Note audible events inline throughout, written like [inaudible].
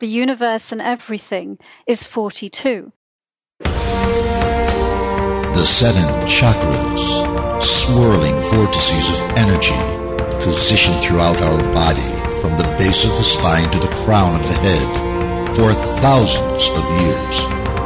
the universe and everything is 42. The seven chakras, swirling vortices of energy, positioned throughout our body from the base of the spine to the crown of the head. For thousands of years,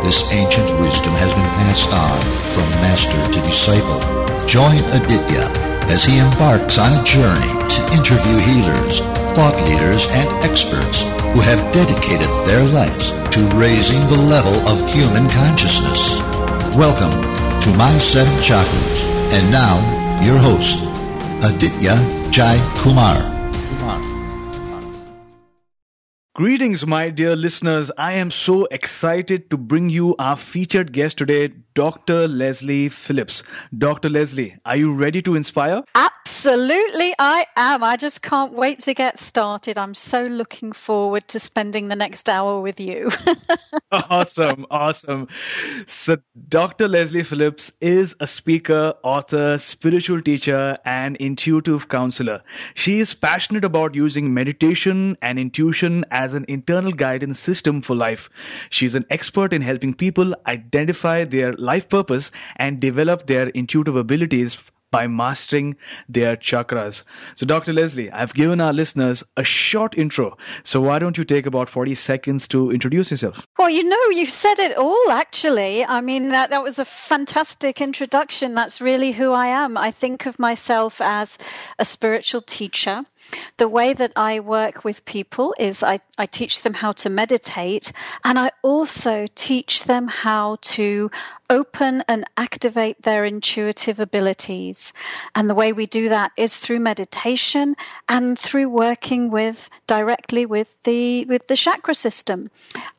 this ancient wisdom has been passed on from master to disciple. Join Aditya as he embarks on a journey to interview healers, thought leaders, and experts who have dedicated their lives to raising the level of human consciousness. Welcome to My Seven Chakras. And now, your host, Aditya Jai Kumar. Greetings, my dear listeners. I am so excited to bring you our featured guest today, Dr. Leslie Phillips. Dr. Leslie, are you ready to inspire? Absolutely, I am. I just can't wait to get started. I'm so looking forward to spending the next hour with you. [laughs] awesome, awesome. So, Dr. Leslie Phillips is a speaker, author, spiritual teacher, and intuitive counselor. She is passionate about using meditation and intuition as an internal guidance system for life. She's an expert in helping people identify their life purpose and develop their intuitive abilities by mastering their chakras. So, Dr. Leslie, I've given our listeners a short intro. So, why don't you take about 40 seconds to introduce yourself? Well, you know, you said it all, actually. I mean, that, that was a fantastic introduction. That's really who I am. I think of myself as a spiritual teacher. The way that I work with people is I, I teach them how to meditate, and I also teach them how to open and activate their intuitive abilities. And the way we do that is through meditation and through working with directly with the with the chakra system.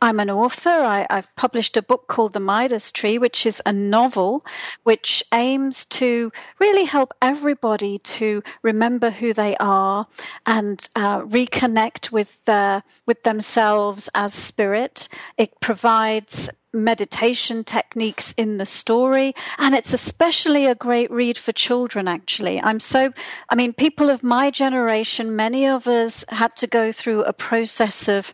I'm an author. I, have published a book called The Midas Tree, which is a novel which aims to really help everybody to remember who they are and uh, reconnect with with themselves as spirit. It provides meditation techniques in the story. And it's especially a great read for children, actually. I'm so, I mean, people of my generation, many of us had to go through a process of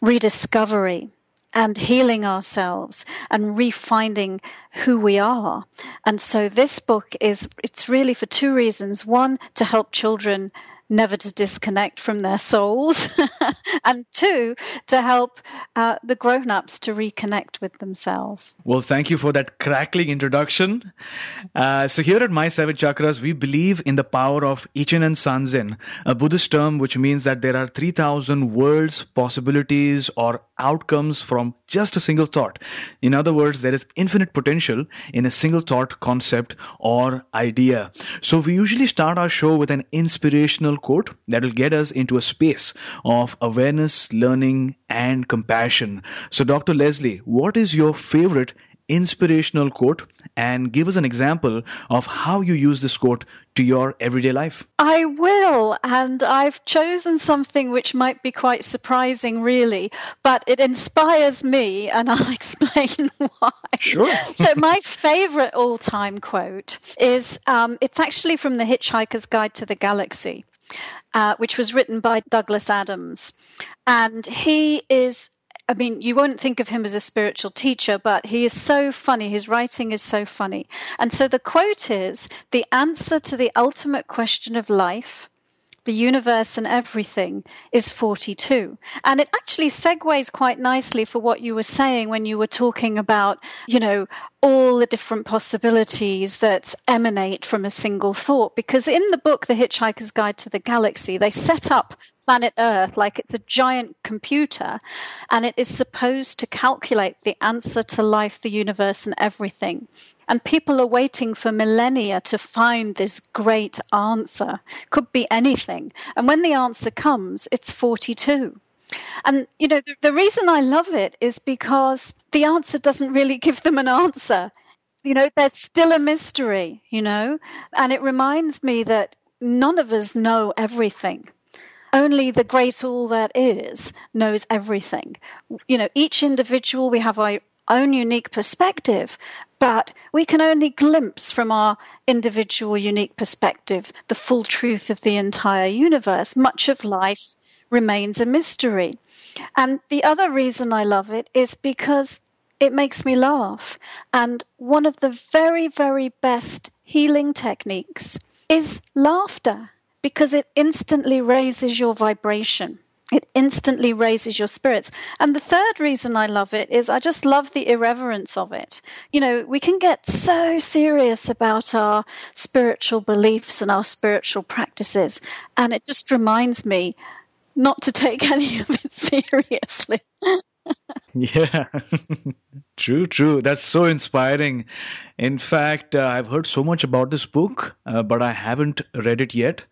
rediscovery and healing ourselves and refinding who we are. And so this book is, it's really for two reasons. One, to help children never to disconnect from their souls, [laughs] and two, to help uh, the grown ups to reconnect with themselves. Well, thank you for that crackling introduction. Uh, so, here at My Seven Chakras, we believe in the power of Ichinen Sanzen, a Buddhist term which means that there are 3,000 worlds, possibilities, or outcomes from just a single thought. In other words, there is infinite potential in a single thought, concept, or idea. So, we usually start our show with an inspirational quote that will get us into a space of awareness, learning, and compassion. So, Dr. Leslie, what is your favorite inspirational quote and give us an example of how you use this quote to your everyday life. I will, and I've chosen something which might be quite surprising, really, but it inspires me, and [laughs] I'll explain [laughs] why. Sure. [laughs] so, my favorite all time quote is um, it's actually from The Hitchhiker's Guide to the Galaxy uh, which was written by Douglas Adams. And he is I mean, you won't think of him as a spiritual teacher, but he is so funny. His writing is so funny. And so the quote is The answer to the ultimate question of life the universe and everything is 42. And it actually segues quite nicely for what you were saying when you were talking about, you know, all the different possibilities that emanate from a single thought. Because in the book, The Hitchhiker's Guide to the Galaxy, they set up planet Earth like it's a giant computer and it is supposed to calculate the answer to life, the universe, and everything. And people are waiting for millennia to find this great answer. Could be anything. And when the answer comes, it's 42. And, you know, the, the reason I love it is because the answer doesn't really give them an answer. You know, there's still a mystery, you know, and it reminds me that none of us know everything only the great all that is knows everything. You know, each individual, we have our own unique perspective, but we can only glimpse from our individual unique perspective the full truth of the entire universe. Much of life remains a mystery. And the other reason I love it is because it makes me laugh. And one of the very, very best healing techniques is laughter because it instantly raises your vibration. It instantly raises your spirits. And the third reason I love it is I just love the irreverence of it. You know, we can get so serious about our spiritual beliefs and our spiritual practices. And it just reminds me not to take [laughs] any of it seriously. [laughs] yeah. [laughs] true, true. That's so inspiring. In fact, uh, I've heard so much about this book, uh, but I haven't read it yet.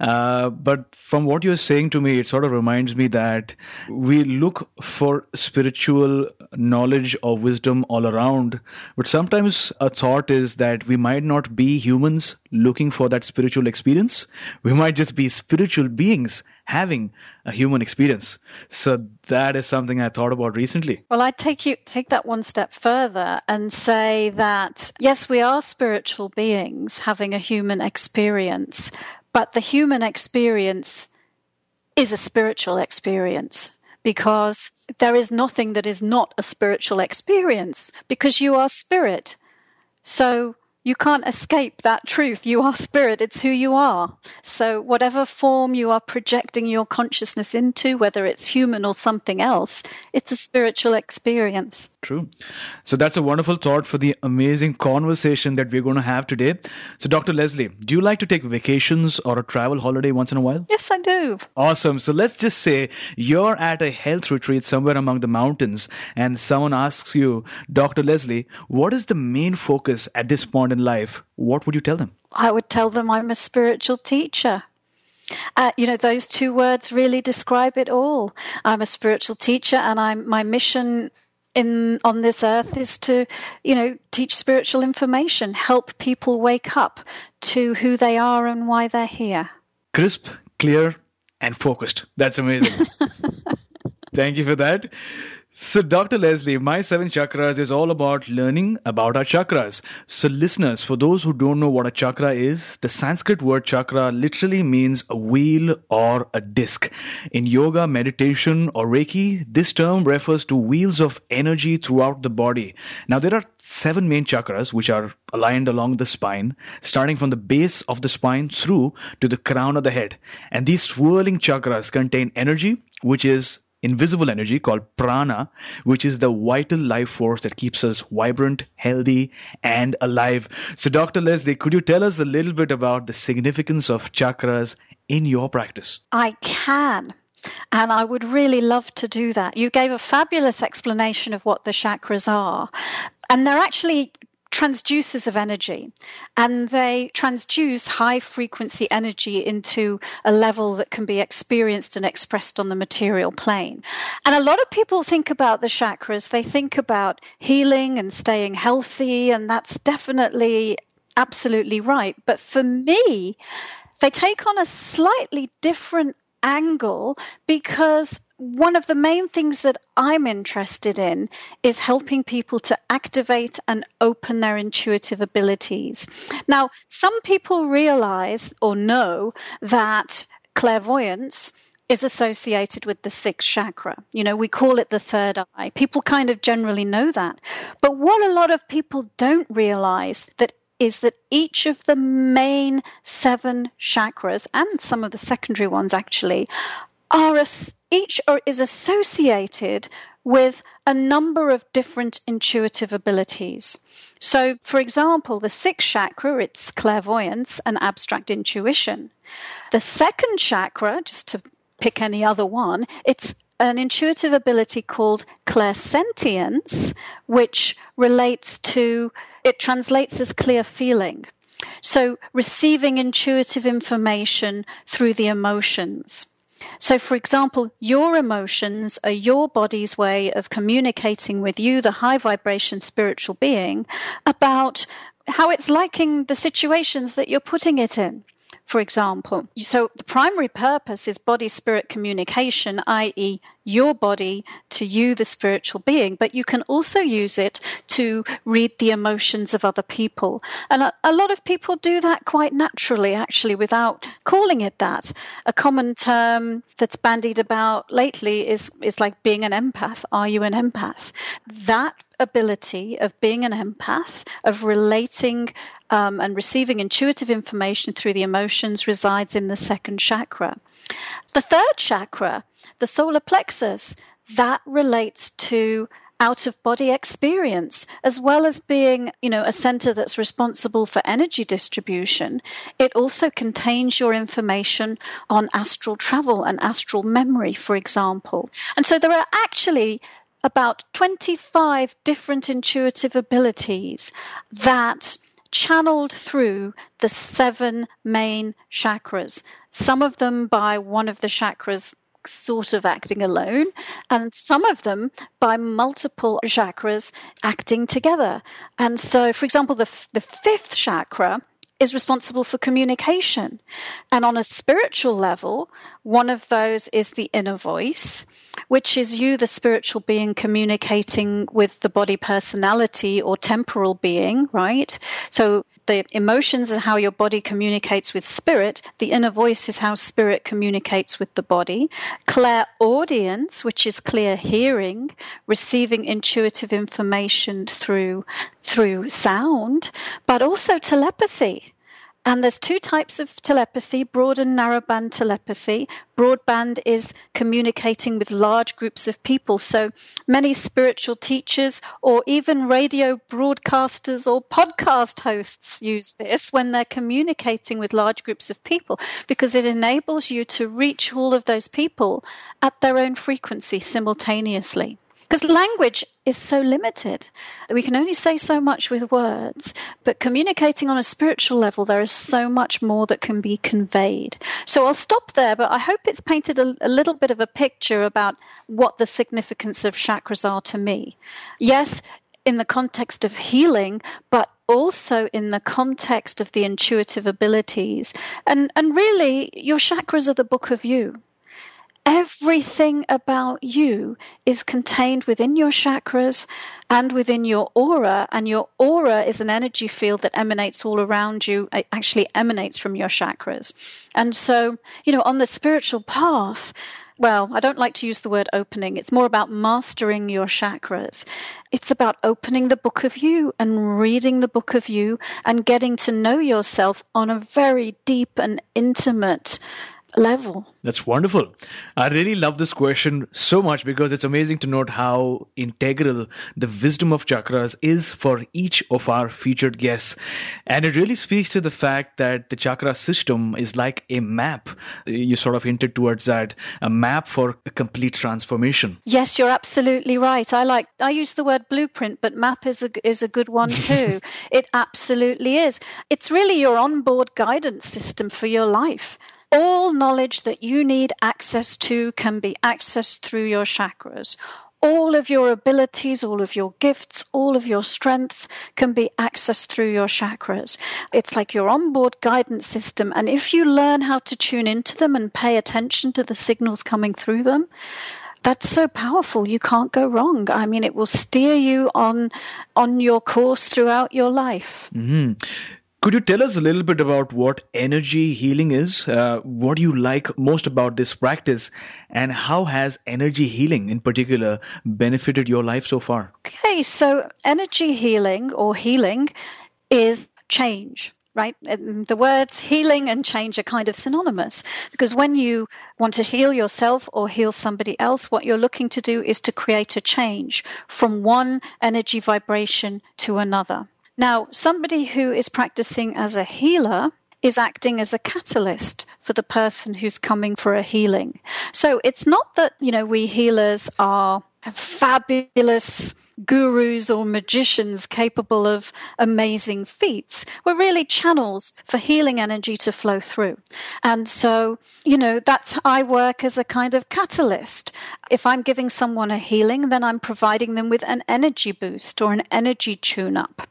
Uh, but from what you're saying to me, it sort of reminds me that we look for spiritual knowledge or wisdom all around. But sometimes a thought is that we might not be humans looking for that spiritual experience. We might just be spiritual beings having a human experience. So that is something I thought about recently. Well, I take you take that one step further and say that yes, we are spiritual beings having a human experience, but the human experience is a spiritual experience because there is nothing that is not a spiritual experience because you are spirit. So you can't escape that truth. You are spirit, it's who you are. So, whatever form you are projecting your consciousness into, whether it's human or something else, it's a spiritual experience. True. So, that's a wonderful thought for the amazing conversation that we're going to have today. So, Dr. Leslie, do you like to take vacations or a travel holiday once in a while? Yes, I do. Awesome. So, let's just say you're at a health retreat somewhere among the mountains, and someone asks you, Dr. Leslie, what is the main focus at this point? in life, what would you tell them? I would tell them I'm a spiritual teacher. Uh, you know, those two words really describe it all. I'm a spiritual teacher, and I'm my mission in on this earth is to, you know, teach spiritual information, help people wake up to who they are and why they're here. Crisp, clear, and focused. That's amazing. [laughs] Thank you for that. So, Dr. Leslie, My Seven Chakras is all about learning about our chakras. So, listeners, for those who don't know what a chakra is, the Sanskrit word chakra literally means a wheel or a disc. In yoga, meditation, or Reiki, this term refers to wheels of energy throughout the body. Now, there are seven main chakras which are aligned along the spine, starting from the base of the spine through to the crown of the head. And these swirling chakras contain energy, which is invisible energy called prana, which is the vital life force that keeps us vibrant, healthy, and alive. So, Dr. Leslie, could you tell us a little bit about the significance of chakras in your practice? I can. And I would really love to do that. You gave a fabulous explanation of what the chakras are. And they're actually transducers of energy and they transduce high frequency energy into a level that can be experienced and expressed on the material plane. And a lot of people think about the chakras, they think about healing and staying healthy, and that's definitely absolutely right. But for me, they take on a slightly different angle because one of the main things that I'm interested in is helping people to activate and open their intuitive abilities. Now, some people realize or know that clairvoyance is associated with the sixth chakra. You know, we call it the third eye. People kind of generally know that. But what a lot of people don't realize that is that each of the main seven chakras and some of the secondary ones actually are each are, is associated with a number of different intuitive abilities. So, for example, the sixth chakra, it's clairvoyance and abstract intuition. The second chakra, just to pick any other one, it's an intuitive ability called clairsentience, which relates to, it translates as clear feeling. So, receiving intuitive information through the emotions. So, for example, your emotions are your body's way of communicating with you, the high vibration spiritual being, about how it's liking the situations that you're putting it in for example. So the primary purpose is body spirit communication, i.e., your body to you, the spiritual being, but you can also use it to read the emotions of other people. And a, a, lot of people do that quite naturally, actually, without calling it that. A common term that's bandied about lately is, is like being an empath. Are you an empath? That ability of being an empath, of relating um, and receiving intuitive information through the emotions resides in the second chakra. The third chakra the solar plexus, that relates to out of body experience as well as being you know a center that's responsible for energy distribution. It also contains your information on astral travel and astral memory for example. And so there are actually about 25 different intuitive abilities that channeled through the seven main chakras some of them by one of the chakras sort of acting alone, and some of them by multiple chakras acting together. And so, for example, the, the fifth chakra is responsible for communication. And on a spiritual level, one of those is the inner voice, which is you, the spiritual being, communicating with the body personality or temporal being, right? So the emotions are how your body communicates with spirit. The inner voice is how spirit communicates with the body. Clairaudience, which is clear hearing, receiving intuitive information through, through sound, but also telepathy. And there's two types of telepathy broad and narrowband telepathy. Broadband is communicating with large groups of people. So many spiritual teachers or even radio broadcasters or podcast hosts use this when they're communicating with large groups of people because it enables you to reach all of those people at their own frequency simultaneously. Because language is so limited. We can only say so much with words, but communicating on a spiritual level, there is so much more that can be conveyed. So I'll stop there, but I hope it's painted a, a little bit of a picture about what the significance of chakras are to me. Yes, in the context of healing, but also in the context of the intuitive abilities. And, and really, your chakras are the book of you. Everything about you is contained within your chakras and within your aura. And your aura is an energy field that emanates all around you, it actually emanates from your chakras. And so, you know, on the spiritual path, well, I don't like to use the word opening. It's more about mastering your chakras. It's about opening the book of you and reading the book of you and getting to know yourself on a very deep and intimate level. That's wonderful. I really love this question so much because it's amazing to note how integral the wisdom of chakras is for each of our featured guests. And it really speaks to the fact that the chakra system is like a map. You sort of hinted towards that, a map for a complete transformation. Yes, you're absolutely right. I like I use the word blueprint, but map is a is a good one [laughs] too. it absolutely is. It's really your onboard guidance system for your life. All knowledge that you need access to can be accessed through your chakras. All of your abilities, all of your gifts, all of your strengths can be accessed through your chakras. It's like your onboard guidance system. And if you learn how to tune into them and pay attention to the signals coming through them, that's so powerful you can't go wrong i mean it will steer you on on your course throughout your life mm-hmm. Could you tell us a little bit about what energy healing is? Uh, what do you like most about this practice? And how has energy healing in particular benefited your life so far? Okay, so energy healing or healing is change right? The words healing and change are kind of synonymous because when you want to heal yourself or heal somebody else, what you're looking to do is to create a change from one energy vibration to another. Now, somebody who is practicing as a healer is acting as a catalyst for the person who's coming for a healing. So it's not that, you know, we healers are fabulous gurus or magicians capable of amazing feats. We're really channels for healing energy to flow through. And so, you know, that's, I work as a kind of catalyst. If I'm giving someone a healing, then I'm providing them with an energy boost or an energy tune up.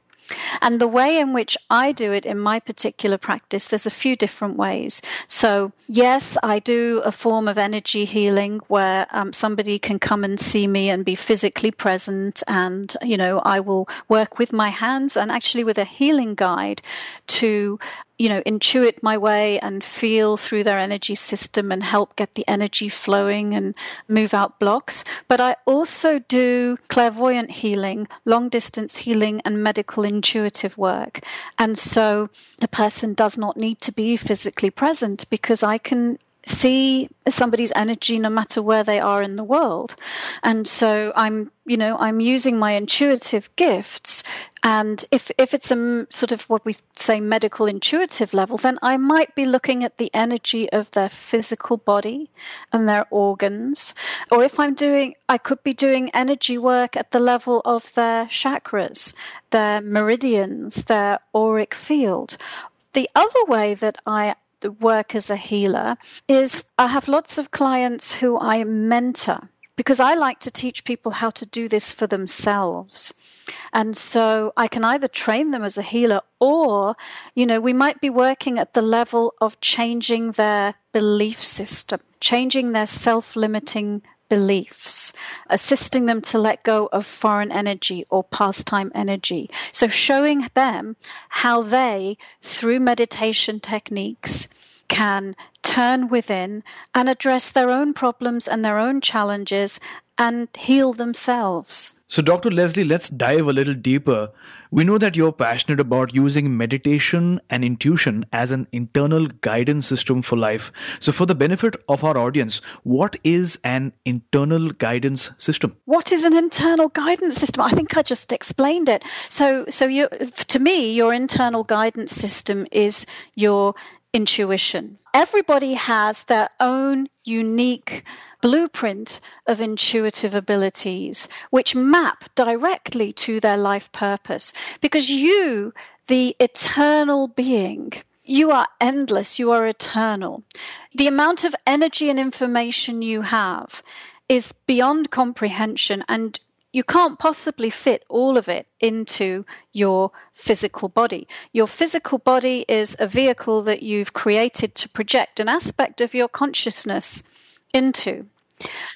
And the way in which I do it in my particular practice, there's a few different ways. So, yes, I do a form of energy healing where um, somebody can come and see me and be physically present. And, you know, I will work with my hands and actually with a healing guide to you know, intuit my way and feel through their energy system and help get the energy flowing and move out blocks. But I also do clairvoyant healing, long distance healing, and medical intuitive work. And so the person does not need to be physically present because I can see somebody's energy no matter where they are in the world. And so I'm, you know, I'm using my intuitive gifts. And if, if it's a sort of what we say medical intuitive level, then I might be looking at the energy of their physical body and their organs. Or if I'm doing, I could be doing energy work at the level of their chakras, their meridians, their auric field. The other way that I the work as a healer is I have lots of clients who I mentor because I like to teach people how to do this for themselves. And so I can either train them as a healer or, you know, we might be working at the level of changing their belief system, changing their self limiting beliefs, assisting them to let go of foreign energy or pastime energy. So showing them how they, through meditation techniques, can turn within and address their own problems and their own challenges and heal themselves. So, Dr. Leslie, let's dive a little deeper. We know that you're passionate about using meditation and intuition as an internal guidance system for life. So, for the benefit of our audience, what is an internal guidance system? What is an internal guidance system? I think I just explained it. So, so you, to me, your internal guidance system is your intuition. Everybody has their own unique blueprint of intuitive abilities, which map directly to their life purpose. Because you, the eternal being, you are endless, you are eternal. The amount of energy and information you have is beyond comprehension, and you can't possibly fit all of it into your physical body. Your physical body is a vehicle that you've created to project an aspect of your consciousness into.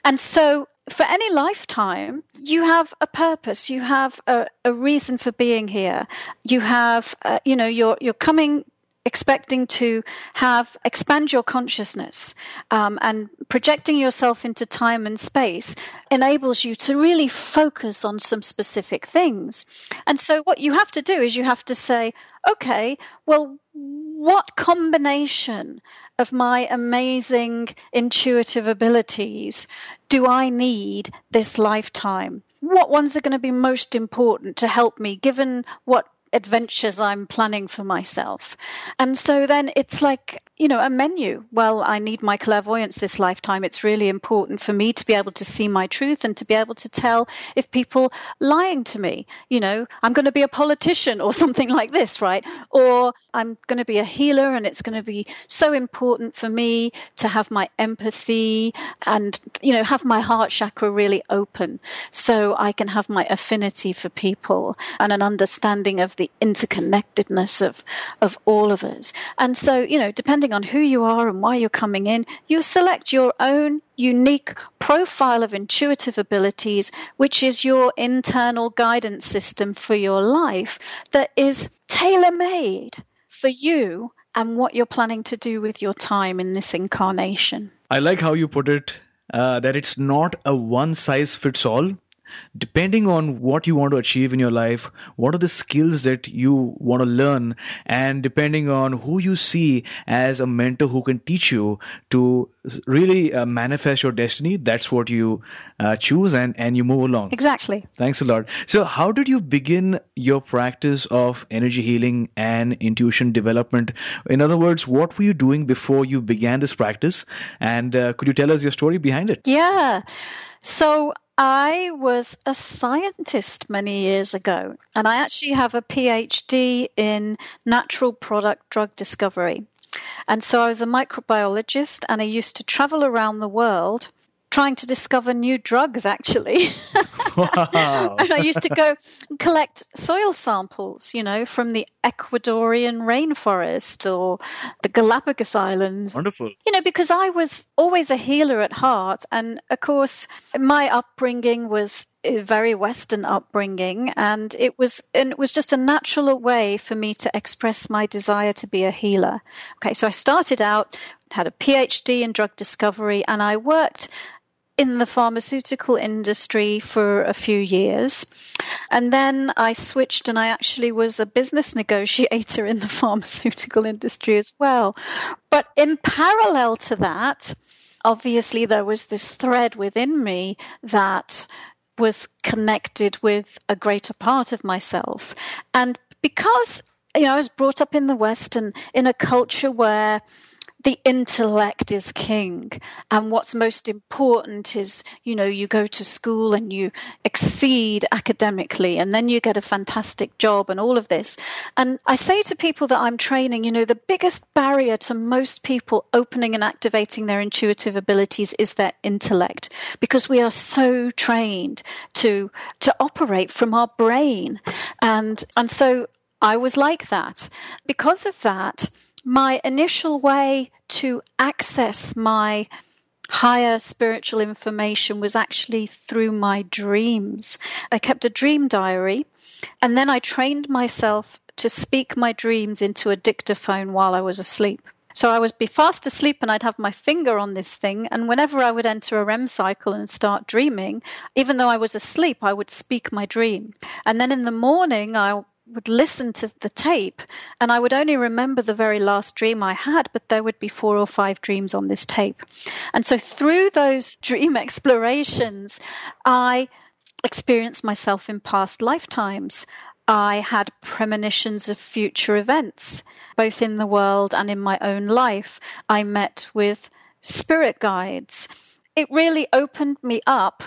And so for any lifetime, you have a purpose. You have a, a reason for being here. You have, uh, you know, you're you're coming expecting to have expand your consciousness um, and projecting yourself into time and space enables you to really focus on some specific things. And so what you have to do is you have to say okay well what combination of my amazing intuitive abilities do i need this lifetime? What ones are going to be most important to help me given what adventures I'm planning for myself. And so then it's like, you know, a menu. Well, I need my clairvoyance this lifetime. It's really important for me to be able to see my truth and to be able to tell if people lying to me, you know, I'm going to be a politician or [laughs] something like this, right? Or I'm going to be a healer and it's going to be so important for me to have my empathy and, you know, have my heart chakra really open so I can have my affinity for people and an understanding of the interconnectedness of, of all of us. And so, you know, depending on who you are and why you're coming in, you select your own unique profile of intuitive abilities, which is your internal guidance system for your life that is tailor made for you and what you're planning to do with your time in this incarnation. I like how you put it uh, that it's not a one size fits all depending on what you want to achieve in your life, what are the skills that you want to learn, and depending on who you see as a mentor who can teach you to really uh, manifest your destiny, that's what you uh, choose and, and you move along. Exactly. Thanks a lot. So, how did you begin your practice of energy healing and intuition development? In other words, what were you doing before you began this practice? And uh, could you tell us your story behind it? Yeah. So, I was a scientist many years ago, and I actually have a PhD in natural product drug discovery. And so I was a microbiologist and I used to travel around the world trying to discover new drugs actually. [laughs] Wow. and I used to go and collect soil samples, you know, from the Ecuadorian rainforest or the Galapagos Islands. Wonderful. You know, because I was always a healer at heart. And of course, my upbringing was a very Western upbringing, and it was and it was just a natural way for me to express my desire to be a healer. Okay, so I started out, had a PhD in drug discovery, and I worked in the pharmaceutical industry for a few years. And then I switched and I actually was a business negotiator in the [laughs] pharmaceutical industry as well. But in parallel to that, obviously there was this thread within me that was connected with a greater part of myself. And because you know, I was brought up in the West and in a culture where the intellect is king and what's most important is you know you go to school and you exceed academically and then you get a fantastic job and all of this. And i say to people that i'm training you know the biggest barrier to most people opening and activating their intuitive abilities is their intellect because we are so trained to to operate from our brain. And and so i was like that. Because of that my initial way to access my higher spiritual information was actually through my dreams. I kept a dream diary and then I trained myself to speak my dreams into a dictaphone while I was asleep. So I would be fast asleep and I'd have my finger on this thing. And whenever I would enter a REM cycle and start dreaming, even though I was asleep, I would speak my dream. And then in the morning, I would listen to the tape and I would only remember the very last dream I had, but there would be four or five dreams on this tape. And so through those [laughs] dream explorations, I experienced myself in past lifetimes. I had premonitions of future events, both in the world and in my own life. I met with spirit guides. It really opened me up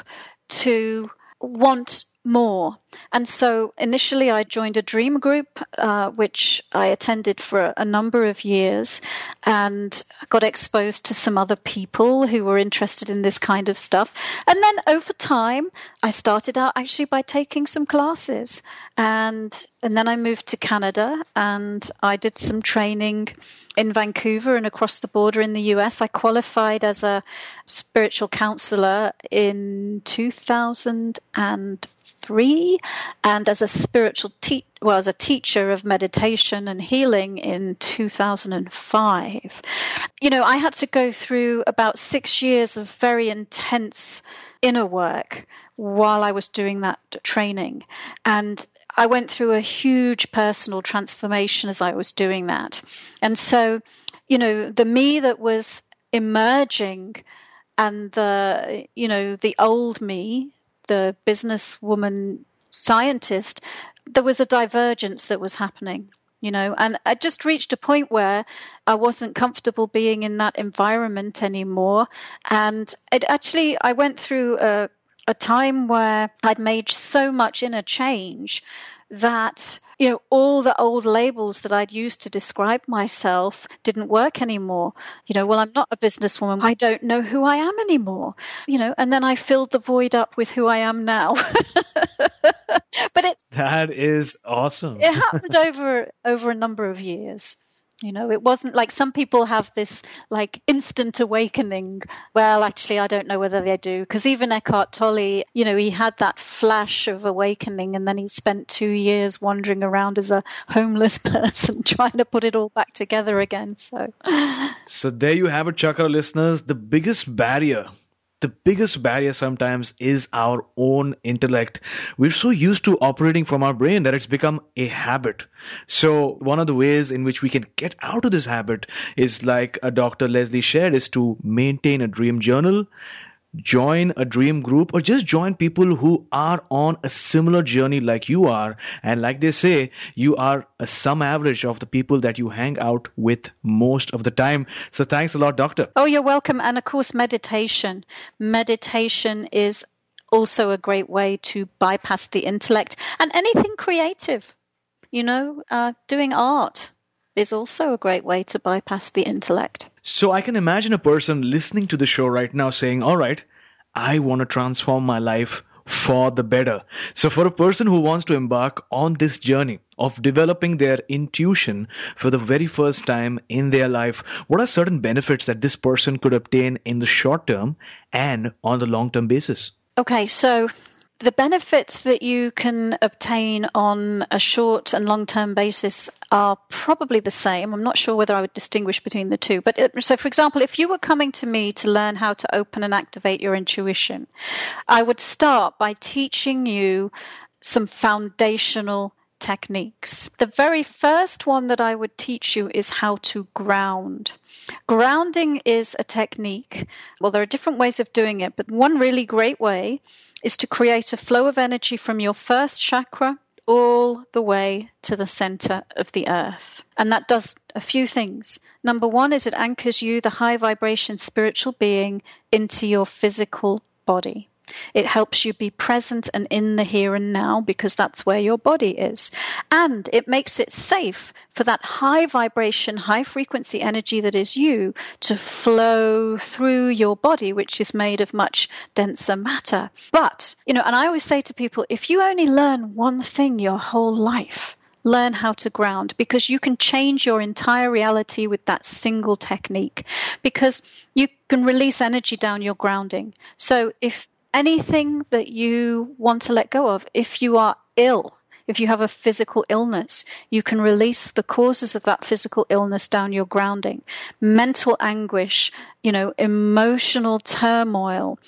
to want more. And so initially I joined a dream group, uh, which I attended for a number of years and got exposed to some other people who were interested in this kind of stuff. And then over time, I started out actually by taking some classes and, and then I moved to Canada and I did some training in Vancouver and across the border in the US. I qualified as a spiritual counselor in 2000 and three, and as a spiritual well, as a teacher of meditation and healing in 2005. You know, I had to go through about six years of very intense inner work while I was doing that training. And I went through a huge personal transformation as I was doing that. And so, you know, the me that was emerging and the, you know, the old me the businesswoman scientist, there was a divergence that was happening you know and i just reached a point where i wasn't comfortable being in that environment anymore. And it actually i went through a, a time where i'd made so much inner change that you know all the old labels that I'd used to describe myself didn't work anymore. You know, well I'm not a businesswoman. I don't know who I am anymore. You know, and then I filled the void up with who I am now. [laughs] but it That is awesome. it happened over over a number of years. You know, it wasn't like some people have this like instant awakening. Well, actually, I don't know whether they do because even Eckhart Tolle, you know, he had that flash of awakening and then he spent two years wandering around as a homeless [laughs] person trying to put it all back together again. So, So there you have it, Chakra listeners. The biggest barrier the biggest barrier sometimes is our own intellect. We're so used to operating from our brain that it's become a habit. So one of the ways in which we can get out of this habit is like a Dr. Leslie shared is to maintain a dream journal join a dream group or just join people who are on a similar journey like you are. And like they say you are a sum average of the people that you hang out with most of the time. So thanks a lot doctor. Oh you're welcome. And of course meditation. Meditation is also a great way to bypass the intellect and anything creative you know uh, doing art is also a great way to bypass the intellect. So I can imagine a person listening to the show right now saying, All right, I want to transform my life for the better. So for a person who wants to embark on this journey of developing their intuition for the very first time in their life, what are certain benefits that this person could obtain in the short term and on the long term basis? Okay, so the benefits that you can obtain on a short and long term basis are probably the same. I'm not sure whether I would distinguish between the two. But it, so, for example, if you were coming to me to learn how to open and activate your intuition, I would start by teaching you some foundational techniques. The very first one that I would teach you is how to ground. Grounding is a technique. Well, there are different ways of doing it, but one really great way is to create a flow of energy from your first chakra all the way to the center of the earth. And that does a few things. Number one is it anchors you, the high vibration spiritual being, into your physical body. It helps you be present and in the here and now because that's where your body is. And it makes it safe for that high vibration, high frequency energy that is you to flow through your body, which is made of much denser matter. But, you know, and I always say to people, if you only learn one thing your whole life, learn how to ground because you can change your entire reality with that single technique because you can release energy down your grounding. So if anything that you want to let go of. If you are ill, if you have a physical illness, you can release the causes of that physical illness down your grounding. Mental anguish, you know, emotional turmoil,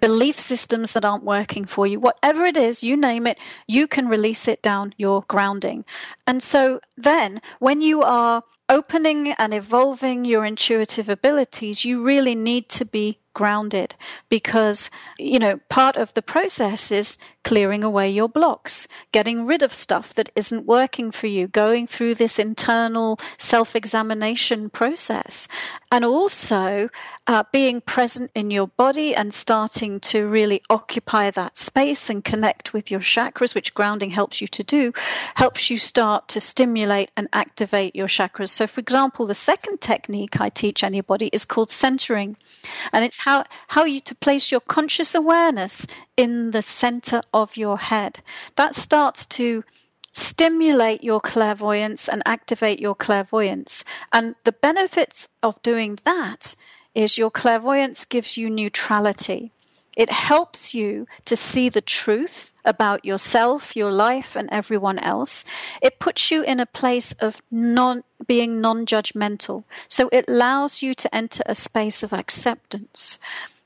belief systems that aren't working for you, whatever it is, you name it, you can release it down your grounding. And so then when you are opening and evolving your intuitive abilities, you really need to be grounded because, you know, part of the process is clearing away your blocks, getting rid of stuff that isn't working for you, going through this internal self examination process, and also uh, being present in your body and starting to really occupy that space and connect with your chakras, which grounding helps you to do, helps you start to stimulate and activate your chakras. So, for example, the second technique I teach anybody is called centering, and it's how, how you to place your conscious awareness in the center of your head. That starts to stimulate your clairvoyance and activate your clairvoyance. And the benefits of doing that is your clairvoyance gives you neutrality. It helps you to see the truth about yourself, your life, and everyone else. It puts you in a place of non being non-judgmental. So it allows you to enter a space of acceptance.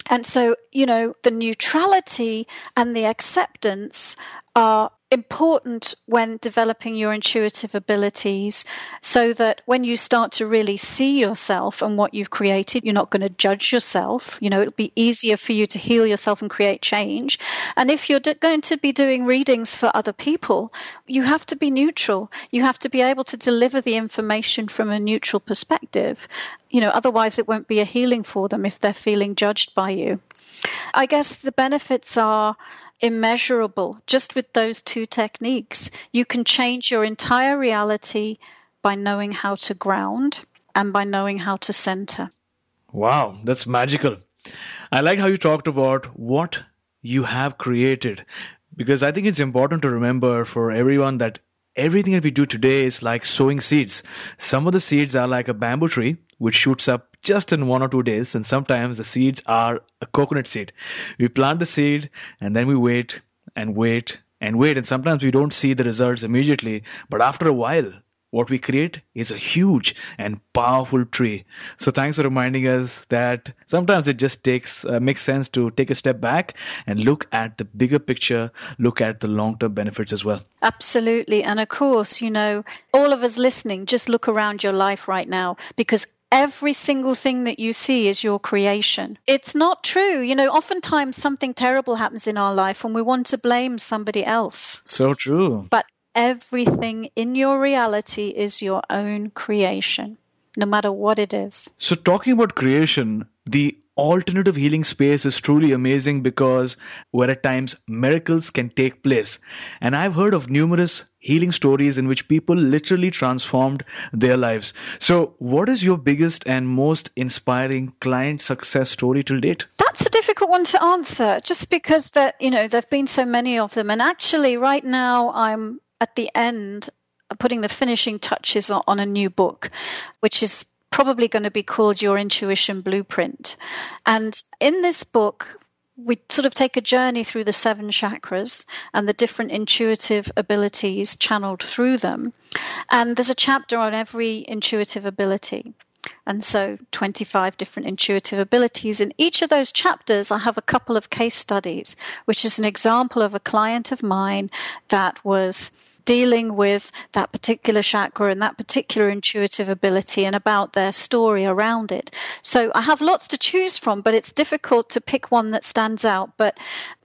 And so, you know, the neutrality and the acceptance are important when developing your intuitive abilities so that when you start to really see yourself and what you've created, you're not going to judge yourself. You know, it'll be easier for you to heal yourself and create change. And if you're going to be doing readings for other people, you have to be neutral. You have to be able to deliver the information from a neutral perspective. You know, otherwise it won't be a healing for them if they're feeling judged by you. I guess the benefits are immeasurable just with those two techniques. You can change your entire reality by knowing how to ground and by knowing how to center. Wow, that's magical. I like how you talked about what you have created because I think it's important to remember for everyone that everything that we do today is like sowing seeds. Some of the seeds are like a bamboo tree, which shoots up just in one or two days, and sometimes the seeds are a coconut seed. We plant the seed and then we wait and wait and wait, and sometimes we don't see the results immediately, but after a while, what we create is a huge and powerful tree. So thanks for reminding us that sometimes it just takes uh, makes sense to take a step back and look at the bigger picture, look at the long-term benefits as well. Absolutely. And of course, you know, all of us listening, just look around your life right now because every single thing that you see is your creation. It's not true. You know, oftentimes something terrible happens in our life and we want to blame somebody else. So true. But everything in your reality is your own creation, no matter what it is. So, talking about creation, the alternative healing space is truly amazing because where at times miracles can take place. And I've heard of numerous healing stories in which people literally transformed their lives. So, what is your biggest and most inspiring client success story till date? That's a difficult one to answer just because that, you know, there've been so many of them and actually right now I'm at the end putting the finishing touches on a new book which is probably going to be called Your Intuition Blueprint. And in this book, we sort of take a journey through the seven chakras and the different intuitive abilities channeled through them. And there's a chapter on every intuitive ability. And so 25 different intuitive abilities. In each of those chapters, I have a couple of case studies, which is an example of a client of mine that was dealing with that particular chakra and that particular intuitive ability and about their story around it. So I have lots to choose from, but it's difficult to pick one that stands out. But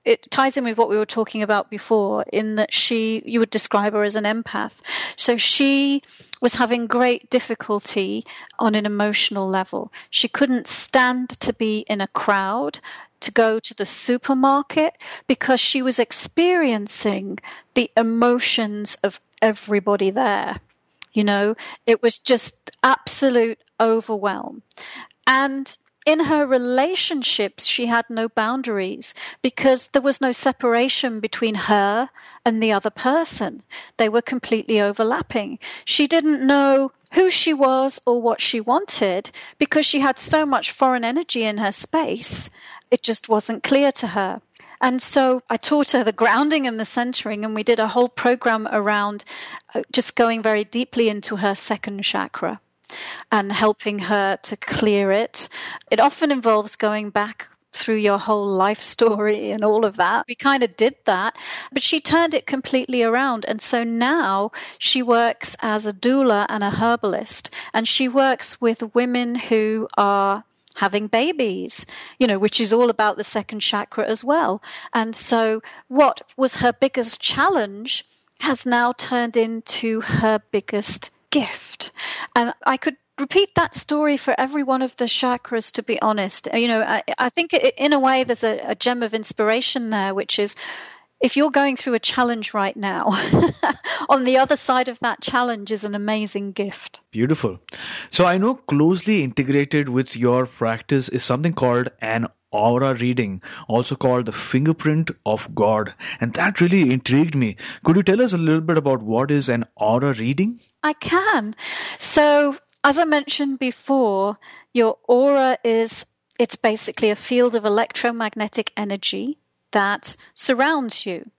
it ties in with what we were talking about before in that she you would describe her as an empath so she was having great difficulty on an emotional level she couldn't stand to be in a crowd to go to the supermarket because she was experiencing the emotions of everybody there. You know, it was just absolute overwhelm. And in her relationships, she had no boundaries because there was no separation between her and the other person. They were completely overlapping. She didn't know who she was or what she wanted because she had so much foreign energy in her space. It just wasn't clear to her. And so I taught her the grounding and the centering, and we did a whole program around uh, just going very deeply into her second chakra and helping her to clear it. It often involves going back through your whole life [laughs] story and all of that. We kind of did that, but she turned it completely around. And so now she works as a doula and a herbalist, and she works with women who are having babies, you know, which is all about the second chakra as well. And so what was her biggest challenge has now turned into her biggest gift. And I could repeat that story for every one of the chakras, to be honest. Uh, you know, I, I think in a way there's a, a gem of inspiration there, which is if you're going through a challenge right now, [laughs] on the other side of that challenge is an amazing gift. Beautiful. So I know closely integrated with your practice is something called an aura reading, also called the fingerprint of God. And that really intrigued me. Could you tell us a little bit about what is an aura reading? I can. So, as I mentioned before, your aura is it's basically a field of electromagnetic energy that surrounds you.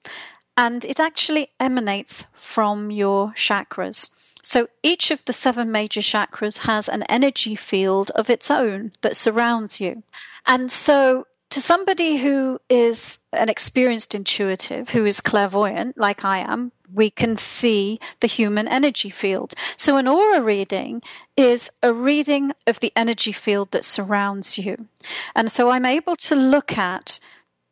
And it actually emanates from your chakras. So each of the seven major chakras has an energy field of its own that surrounds you. And so to somebody who is an experienced intuitive, who is clairvoyant, like I am, we can see the human energy field. So an aura reading is a reading of the energy field that surrounds you. And so I'm able to look at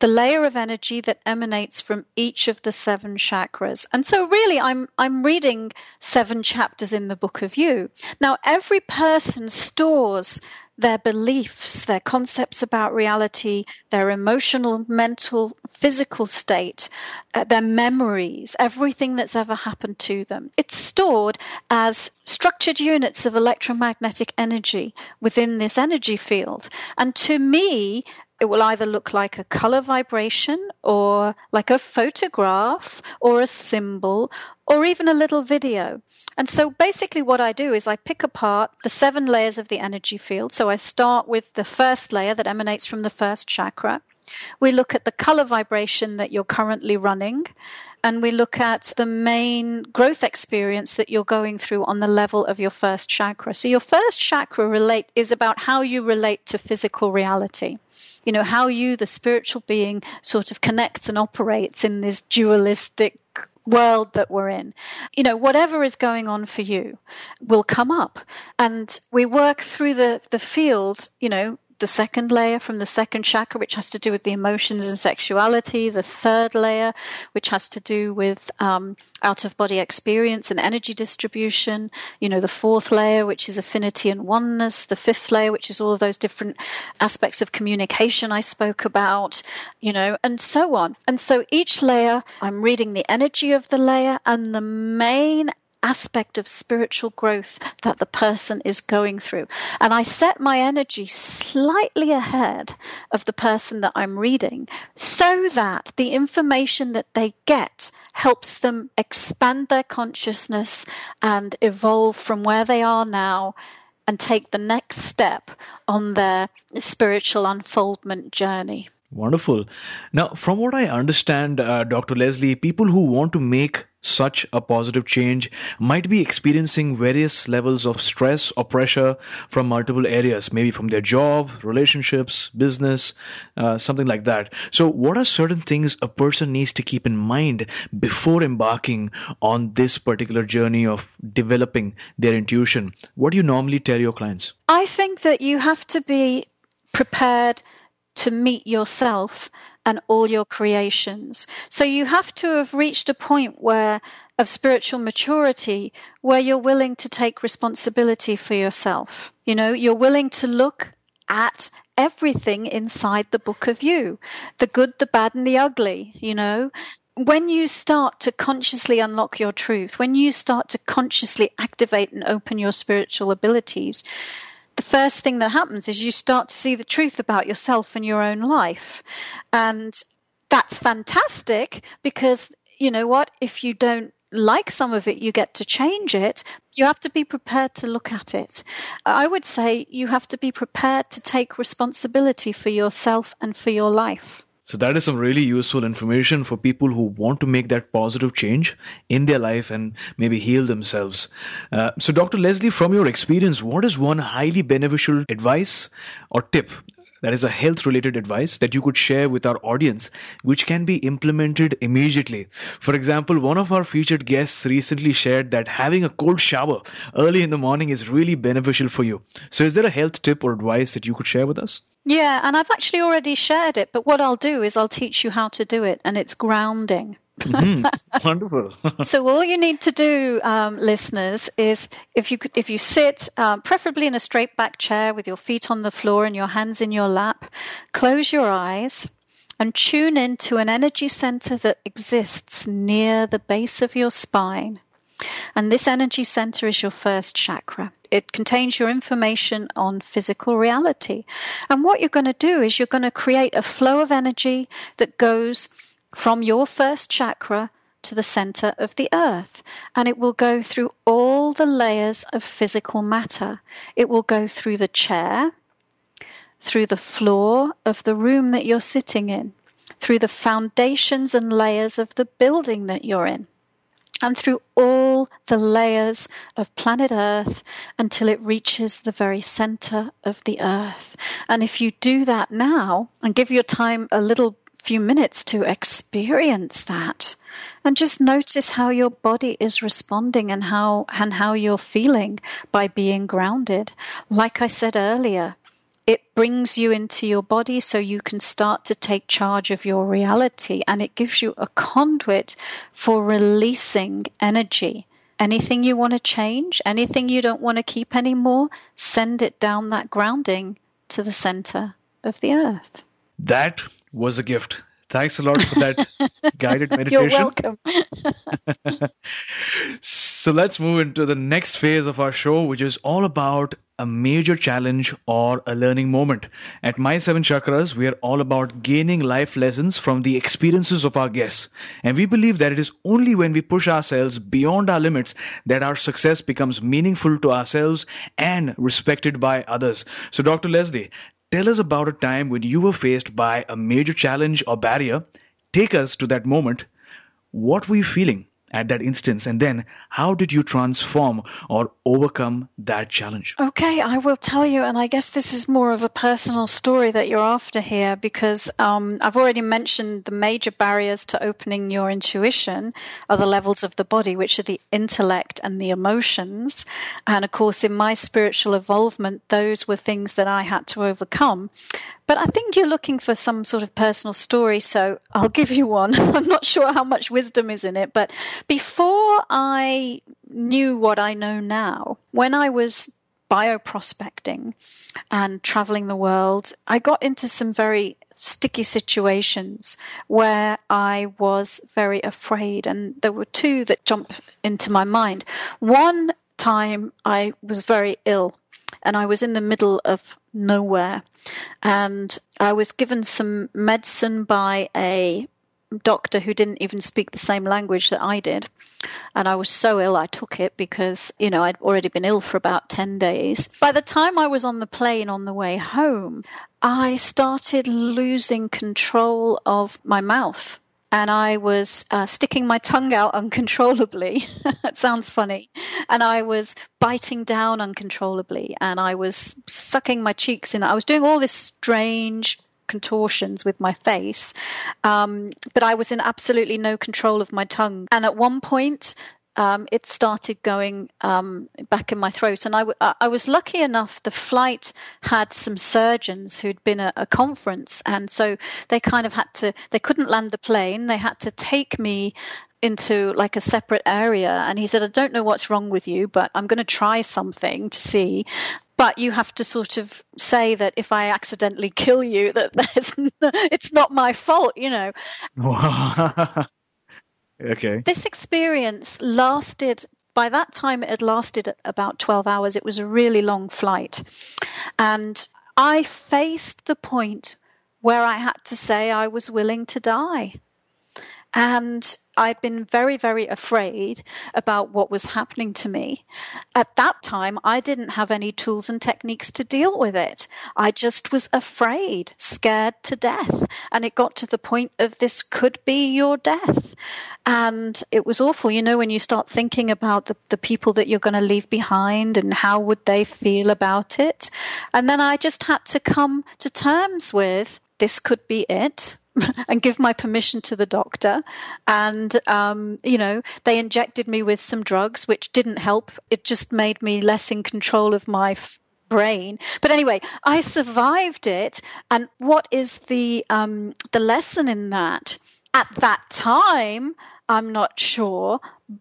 the layer of energy that emanates from each of the seven chakras. And so really I'm I'm reading seven chapters in the book of you. Now every person stores their beliefs, their concepts about reality, their emotional, mental, physical state, uh, their memories, everything that's ever happened to them. It's stored as structured units of electromagnetic energy within this energy field. And to me, it will either look like a color vibration or like a photograph or a symbol or even a little video. And so basically what I do is I pick apart the seven layers of the energy field. So I start with the first layer that emanates from the first chakra. We look at the color vibration that you're currently running and we look at the main growth experience that you're going through on the level of your first chakra. So your first chakra relate is about how you relate to physical reality. You know, how you, the spiritual being, sort of connects and operates in this dualistic world that we're in. You know, whatever is going on for you will come up. And we work through the, the field, you know, the second layer from the second chakra, which has to do with the emotions and sexuality, the third layer, which has to do with um, out of body experience and energy distribution, you know, the fourth layer, which is affinity and oneness, the fifth layer, which is all of those different aspects of communication I spoke about, you know, and so on. And so each layer, I'm reading the energy of the layer and the main aspect of spiritual growth that the person is going through. And I set my energy slightly ahead of the person that I'm reading so that the information that they get helps them expand their consciousness and evolve from where they are now and take the next step on their spiritual unfoldment journey. Wonderful. Now, from what I understand, uh, Dr. Lesley, people who want to make such a positive change might be experiencing various levels of stress or pressure from multiple areas, maybe from their job, relationships, business, uh, something like that. So, what are certain things a person needs to keep in mind before embarking on this particular journey of developing their intuition? What do you normally tell your clients? I think that you have to be prepared to meet yourself and all your creations. So you have to have reached a point where of spiritual maturity where you're willing to take responsibility for yourself. You know, you're willing to look at everything inside the book of you, the good, the bad and the ugly, you know, when you start to consciously unlock your truth, when you start to consciously activate and open your spiritual abilities, the first thing that happens is you start to see the truth about yourself and your own life. And that's fantastic because you know what? If you don't like some of it, you get to change it. You have to be prepared to look at it. I would say you have to be prepared to take responsibility for yourself and for your life. So that is some really useful information for people who want to make that positive change in their life and maybe heal themselves. Uh, so, Dr. Lesley, from your experience, what is one highly beneficial advice or tip that is a health related advice that you could share with our audience, which can be implemented immediately. For example, one of our featured guests recently shared that having a cold shower early in the morning is really beneficial for you. So, is there a health tip or advice that you could share with us? Yeah, and I've actually already shared it, but what I'll do is I'll teach you how to do it, and it's grounding. Mm-hmm. [laughs] Wonderful. [laughs] so all you need to do, um, listeners, is if you if you sit, um, preferably in a straight back chair with your feet on the floor and your hands in your lap, close your eyes and tune in to an energy center that exists near the base of your spine. And this energy center is your first chakra. It contains your information on physical reality. And what you're going to do is you're going to create a flow of energy that goes from your first chakra to the center of the earth. And it will go through all the layers of physical matter. It will go through the chair, through the floor of the room that you're sitting in, through the foundations and layers of the building that you're in and through all the layers of planet Earth until it reaches the very center of the Earth. And if you do that now and give your time a little few minutes to experience that and just notice how your body is responding and how and how you're feeling by being grounded like i said earlier it brings you into your body so you can start to take charge of your reality and it gives you a conduit for releasing energy. Anything you want to change, anything you don't want to keep anymore, send it down that grounding to the center of the earth. That was a gift. Thanks a lot for that [laughs] guided meditation. You're welcome. [laughs] so let's move into the next phase of our show, which is all about a major challenge or a learning moment. At My Seven Chakras, we are all about gaining life lessons from the experiences of our guests. And we believe that it is only when we push ourselves beyond our limits that our success becomes meaningful to ourselves and respected by others. So, Dr. Lesley, tell us about a time when you were faced by a major challenge or barrier. Take us to that moment. What were you feeling? At that instance? And then how did you transform or overcome that challenge? Okay, I will tell you. And I guess this is more of a personal story that you're after here because um, I've already mentioned the major barriers to opening your intuition are the levels of the body, which are the intellect and the emotions. And of course, in my spiritual involvement, those were things that I had to overcome. But I think you're looking for some sort of personal story, so I'll give you one. [laughs] I'm not sure how much wisdom is in it, but before I knew what I know now, when I was bioprospecting and traveling the world, I got into some very sticky situations where I was very afraid. And there were two that jump into my mind. One time I was very ill and I was in the middle of nowhere. And I was given some medicine by a doctor who didn't even speak the same language that I did. And I was so ill, I took it because, you know, I'd already been ill for about 10 days. By the time I was on the plane on the way home, I started losing control of my mouth and I was uh, sticking my tongue out uncontrollably. [laughs] it sounds funny. And I was biting down uncontrollably, and I was sucking my cheeks in. I was doing all this strange contortions with my face, um, but I was in absolutely no control of my tongue. And at one point, um, it started going um, back in my throat. And I, w- I was lucky enough, the flight had some surgeons who'd been at a conference. And so they kind of had to, they couldn't land the plane. They had to take me into like a separate area. And he said, I don't know what's wrong with you, but I'm going to try something to see but you have to sort of say that if I accidentally kill you, that [laughs] it's not my fault, you know. [laughs] Okay. This experience lasted by that time it had lasted about 12 hours. It was a really long flight. And I faced the point where I had to say I was willing to die. And I'd been very, very afraid about what was happening to me. At that time, I didn't have any tools and techniques to deal with it. I just was afraid, scared to death. And it got to the point of this could be your death. And it was awful. You know, when you start thinking about the, the people that you're going to leave behind and how would they feel about it. And then I just had to come to terms with this could be it [laughs] and give my permission to the doctor. And, um, you know, they injected me with some drugs, which didn't help. It just made me less in control of my f- brain. But anyway, I survived it. And what is the, um, the lesson in that? At that time, I'm not sure,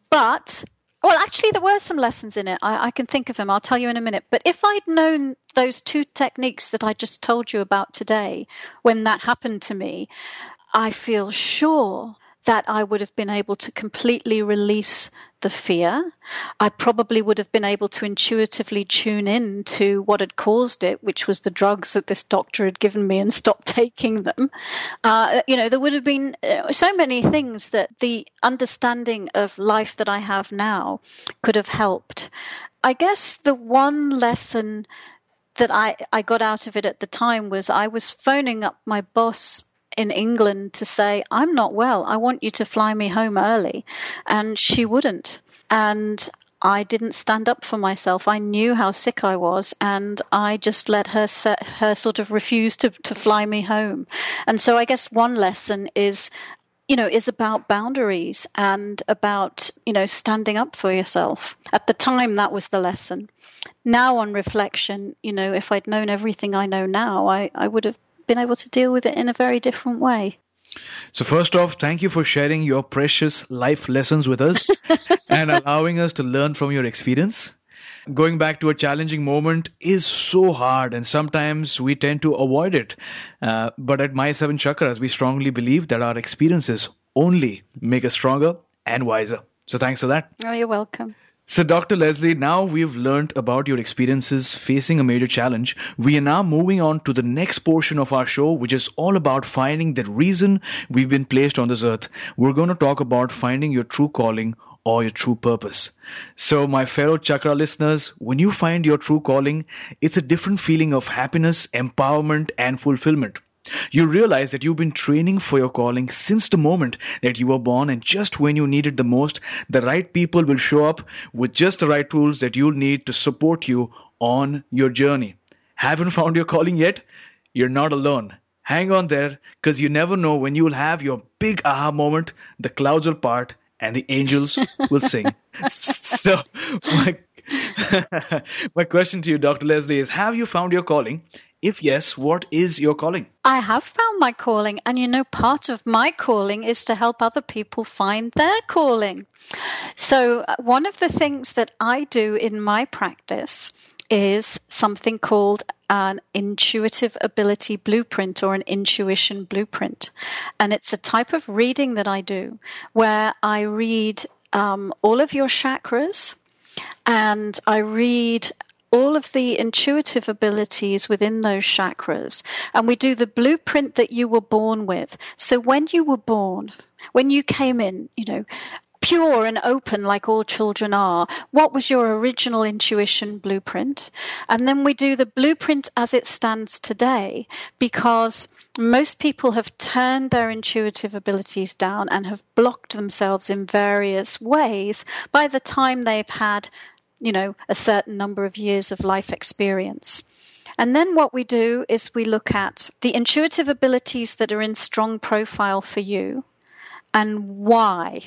but well, actually, there were some lessons in it. I, I, can think of them. I'll tell you in a minute. But if I'd known those two techniques that I just told you about today, when that happened to me, I feel sure that I would have been able to completely release the fear. I probably would have been able to intuitively tune in to what had caused it, which was the drugs that this doctor had given me and [laughs] stopped taking them. Uh, you know, there would have been uh, so many things that the understanding of life that I have now could have helped. I guess the one lesson that I, I got out of it at the time was I was phoning up my boss in England to say, I'm not well. I want you to fly me home early. And she wouldn't. And I didn't stand up for myself. I knew how sick I was, and I just let her set, her sort of refuse to, to fly me home. And so I guess one lesson is, you know, is about boundaries and about, you know, standing up for yourself. At the time, that was the lesson. Now, on reflection, you know, if I'd known everything I know now, I, I would have been able to deal with it in a very different way. So, first off, thank you for sharing your precious life lessons with us [laughs] and allowing us to learn from your experience. Going back to a challenging moment is so hard, and sometimes we tend to avoid it. Uh, but at My Seven Chakras, we strongly believe that our experiences only make us stronger and wiser. So, thanks for that. Oh, you're welcome. So, Dr. Lesley, now we've learned about your experiences facing a major challenge. We are now moving on to the next portion of our show, which is all about finding the reason we've been placed on this earth. We're going to talk about finding your true calling or your true purpose. So, my fellow chakra listeners, when you find your true calling, it's a different feeling of happiness, empowerment, and fulfillment. You realize that you've been training for your calling since the moment that you were born, and just when you need it the most, the right people will show up with just the right tools that you'll need to support you on your journey. Haven't [laughs] found your calling yet? You're not alone. Hang on there, because you never know when you will have your big aha moment, the clouds will part, and the angels [laughs] will sing. So, my, [laughs] my question to you, Dr. Lesley, is Have you found your calling? If yes, what is your calling? I have found my calling, and you know, part of my calling is to help other people find their calling. So, uh, one of the things that I do in my practice is something called an intuitive ability blueprint or an intuition blueprint. And it's a type of reading that I do where I read um, all of your chakras and I read all of the intuitive abilities within those chakras. And we do the blueprint that you were born with. So when you were born, when you came in, you know, pure and open like all children are, what was your original intuition blueprint? And then we do the blueprint as it stands today because most people have turned their intuitive abilities down and have blocked themselves in various ways by the time they've had you know, a certain number of years of life experience. And then what we do is we look at the intuitive abilities that are in strong profile for you and why,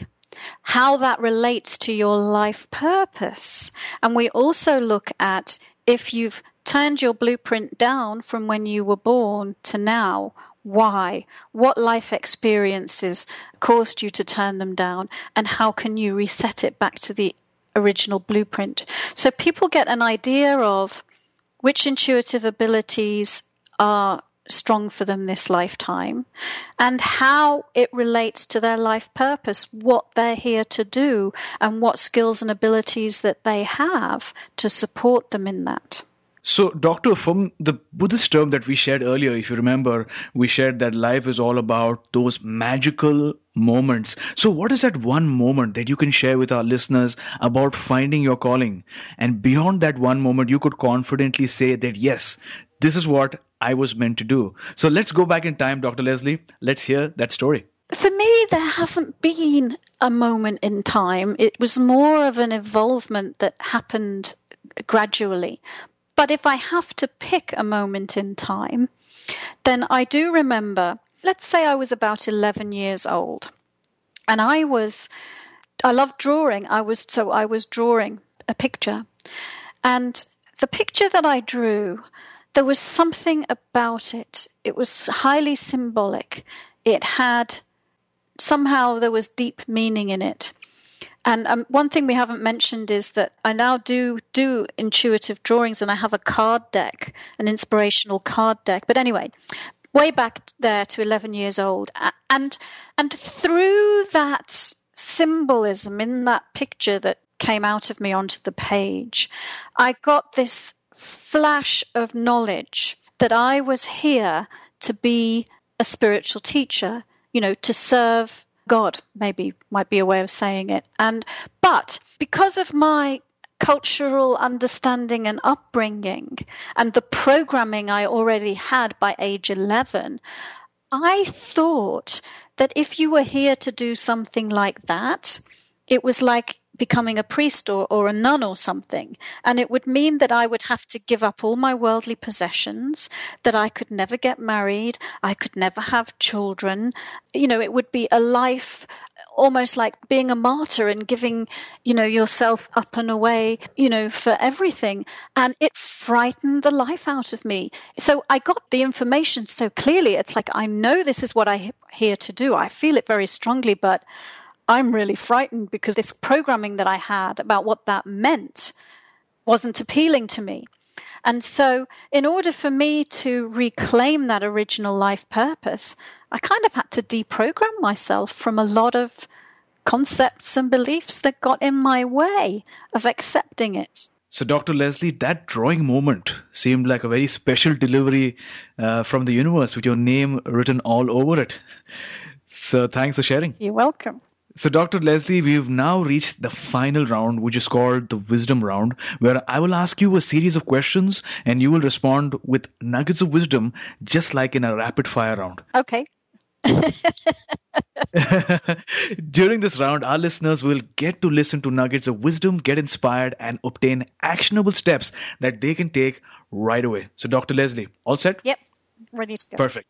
how that relates to your life purpose. And we also look at if you've turned your blueprint down from when you were born to now, why? What life experiences caused you to turn them down? And how can you reset it back to the original blueprint. So people get an idea of which intuitive abilities are strong for them this lifetime and how it relates to their life purpose, what they're here to do, and what skills and abilities that they have to support them in that. So, Doctor, from the Buddhist term that we shared earlier, if you remember, we shared that life is all about those magical moments. So, what is that one moment that you can share with our listeners about finding your calling? And beyond that one moment, you could confidently say that, yes, this is what I was meant to do. So, let's go back in time, Dr. Lesley. Let's hear that story. For me, there hasn't been a moment in time. It was more of an involvement that happened gradually. But if I have to pick a moment in time, then I do remember, let's say I was about 11 years old and I was, I loved drawing. I was, so I was drawing a picture and the picture that I drew, there was something about it. It was highly symbolic. It had somehow there was deep meaning in it. And um, one thing we haven't mentioned is that I now do do intuitive drawings, and I have a card deck, an inspirational card deck. But anyway, way back there to 11 years old, and and through that symbolism in that picture that came out of me onto the page, I got this flash of knowledge that I was here to be a spiritual teacher, you know, to serve God, maybe might be a way of saying it. And but because of my cultural understanding and upbringing and the programming I already had by age 11, I thought that if you were here to do something like that, it was like becoming a priest or, or a nun or something. And it would mean that I would have to give up all my worldly possessions, that I could never get married, I could never have children. You know, it would be a life almost like being a martyr and giving, you know, yourself up and away, you know, for everything. And it frightened the life out of me. So I got the information so clearly. It's like, I know this is what I'm here to do. I feel it very strongly, but I'm really frightened because this programming that I had about what that meant wasn't appealing to me. And so, in order for me to reclaim that original life purpose, I kind of had to deprogram myself from a lot of concepts and beliefs that got in my way of accepting it. So, Dr. Lesley, that drawing moment seemed like a very special delivery uh, from the universe with your name written all over it. [laughs] So, thanks for sharing. You're welcome. So, Dr. Lesley, we've now reached the final round, which is called the wisdom round, where I will ask you a series of questions and you will respond with nuggets of wisdom, just like in a rapid fire round. Okay. [laughs] [laughs] During this round, our listeners will get to listen to nuggets of wisdom, get inspired, and obtain actionable steps that they can take right away. So, Dr. Lesley, all set? Yep. Ready to go. Perfect.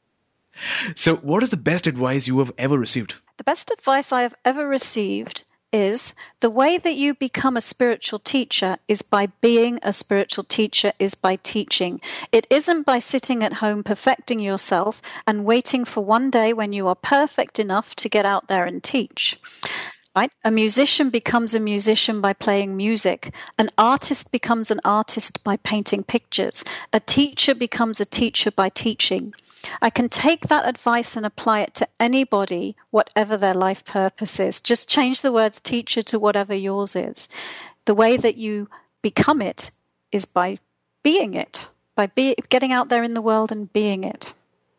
So, what is the best advice you have ever received? The best advice I have ever received is the way that you become a spiritual teacher is by being a spiritual teacher, is by teaching. It isn't by sitting at home perfecting yourself and waiting for one day when you are perfect enough to get out there and teach. Right? A musician becomes a musician by playing music. An artist becomes an artist by painting pictures. A teacher becomes a teacher by teaching. I can take that advice and apply it to anybody, whatever their life purpose is. Just change the words teacher to whatever yours is. The way that you become it is by being it, by be, getting out there in the world and being it.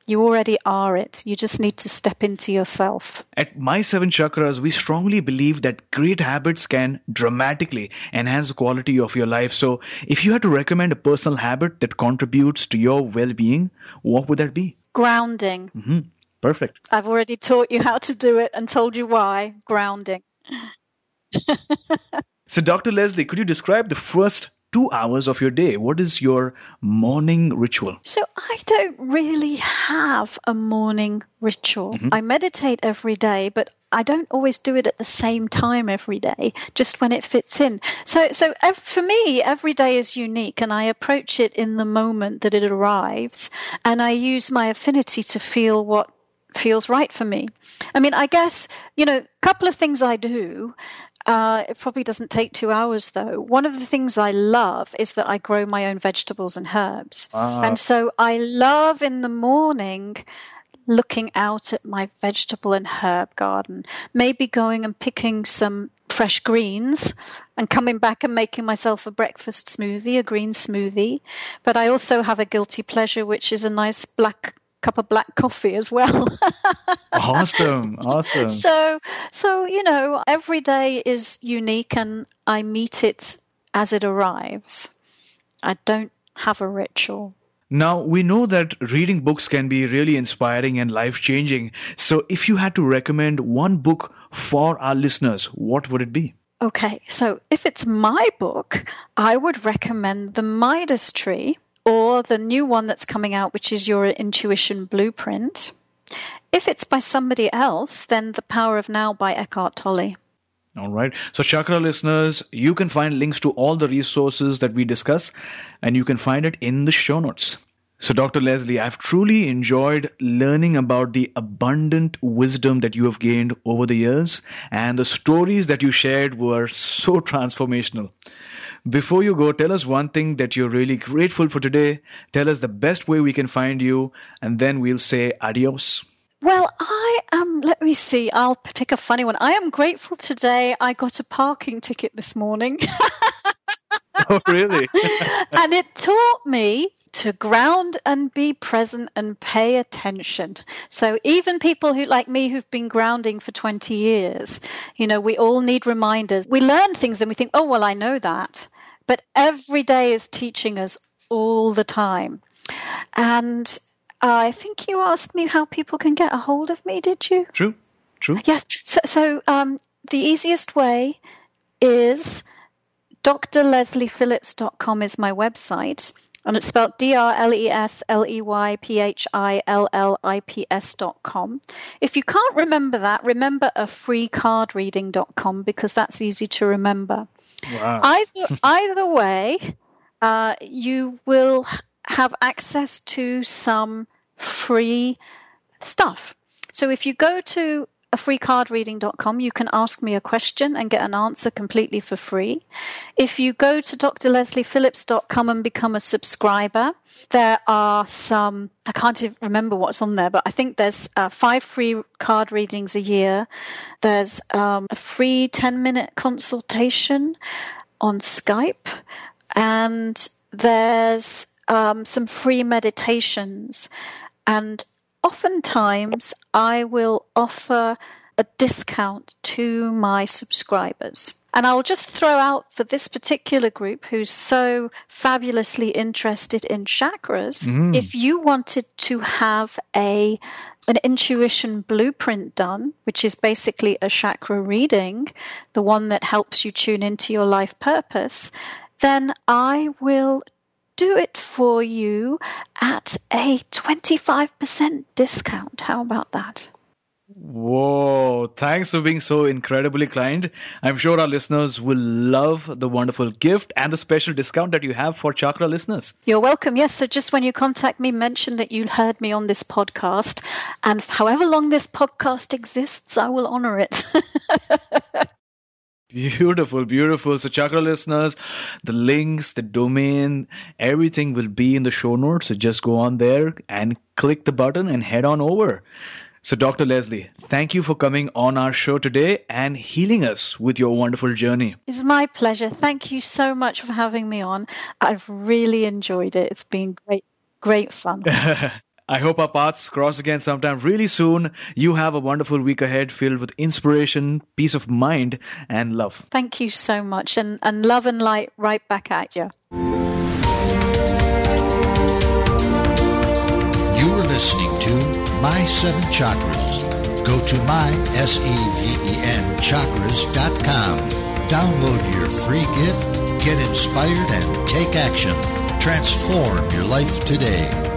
You already are it. You just need to step into yourself. At My Seven Chakras, we strongly believe that great habits can dramatically enhance the quality of your life. So, if you had to recommend a personal habit that contributes to your well being, what would that be? Grounding. Mm-hmm. Perfect. I've already taught you how to do it and told you why. Grounding. [laughs] so, Dr. Lesley, could you describe the first two hours of your day? What is your morning ritual? So, I don't really have a morning ritual. Mm-hmm. I meditate every day, but I don't always do it at the same time every day, just when it fits in. So, so for me, every day is unique, and I approach it in the moment that it arrives, and I use my affinity to feel what feels right for me. I mean, I guess, you know, a couple of things I do uh, it probably doesn't take two hours though. One of the things I love is that I grow my own vegetables and herbs. Ah. And so I love in the morning looking out at my vegetable and herb garden, maybe going and picking some fresh greens and coming back and making myself a breakfast smoothie, a green smoothie. But I also have a guilty pleasure, which is a nice black cup of black coffee as well. [laughs] awesome, awesome. So, so you know, every day is unique, and I meet it as it arrives. I don't have a ritual. Now, we know that reading books can be really inspiring and life changing. So, if you had to recommend one book for our listeners, what would it be? Okay, so if it's my book, I would recommend The Midas Tree or the new one that's coming out, which is your intuition blueprint. If it's by somebody else, then The Power of Now by Eckhart Tolle. All right. So, Chakra listeners, you can find links to all the resources that we discuss, and you can find it in the show notes. So, Dr. Lesley, I've truly enjoyed learning about the abundant wisdom that you have gained over the years, and the stories that you shared were so transformational. Before you go, tell us one thing that you're really grateful for today. Tell us the best way we can find you, and then we'll say adios. Well, I am, let me see, I'll pick a funny one. I am grateful today. I got a parking ticket this morning. [laughs] oh, really? [laughs] and it taught me to ground and be present and pay attention. So even people who like me who've been grounding for 20 years, you know, we all need reminders. We learn things and we think, "Oh, well, I know that." But every day is teaching us all the time. And I think you asked me how people can get a hold of me, did you? True, true. Yes. So, so um, the easiest way is drlesleyphillips.com is my website. And it's spelled D R L E S L E Y P H I L L I P S dot com. If you can't remember that, remember a free card reading dot com because that's easy to remember. Wow. Either, either way, uh, you will have access to some free stuff. So if you go to freecardreading.com, you can ask me a question and get an answer completely for free. If you go to drlesleyphillips.com and become a subscriber, there are some, I can't even remember what's on there, but I think there's uh, five free card readings a year. There's um, a free 10 minute consultation on Skype, and there's um, some free meditations. And oftentimes I will offer a discount to my subscribers. And I'll just throw out for this particular group who's so fabulously interested in chakras, mm. if you wanted to have a an intuition blueprint done, which is basically a chakra reading, the one that helps you tune into your life purpose, then I will do it for you at a 25% discount. How about that? Whoa, thanks for being so incredibly kind. I'm sure our listeners will love the wonderful gift and the special discount that you have for Chakra listeners. You're welcome. Yes, so just when you contact me, mention that you heard me on this podcast. And however long this podcast exists, I will honor it. [laughs] Beautiful, beautiful. So, Chakra listeners, the links, the domain, everything will be in the show notes. So, just go on there and click the button and head on over. So, Dr. Lesley, thank you for coming on our show today and healing us with your wonderful journey. It's my pleasure. Thank you so much for having me on. I've really enjoyed it. It's been great, great fun. [laughs] I hope our paths cross again sometime really soon. You have a wonderful week ahead filled with inspiration, peace of mind, and love. Thank you so much. And, and love and light right back at you. You were listening to my Seven Chakras. Go to my, S-E-V-E-N, chakras.com. Download your free gift, get inspired, and take action. Transform your life today.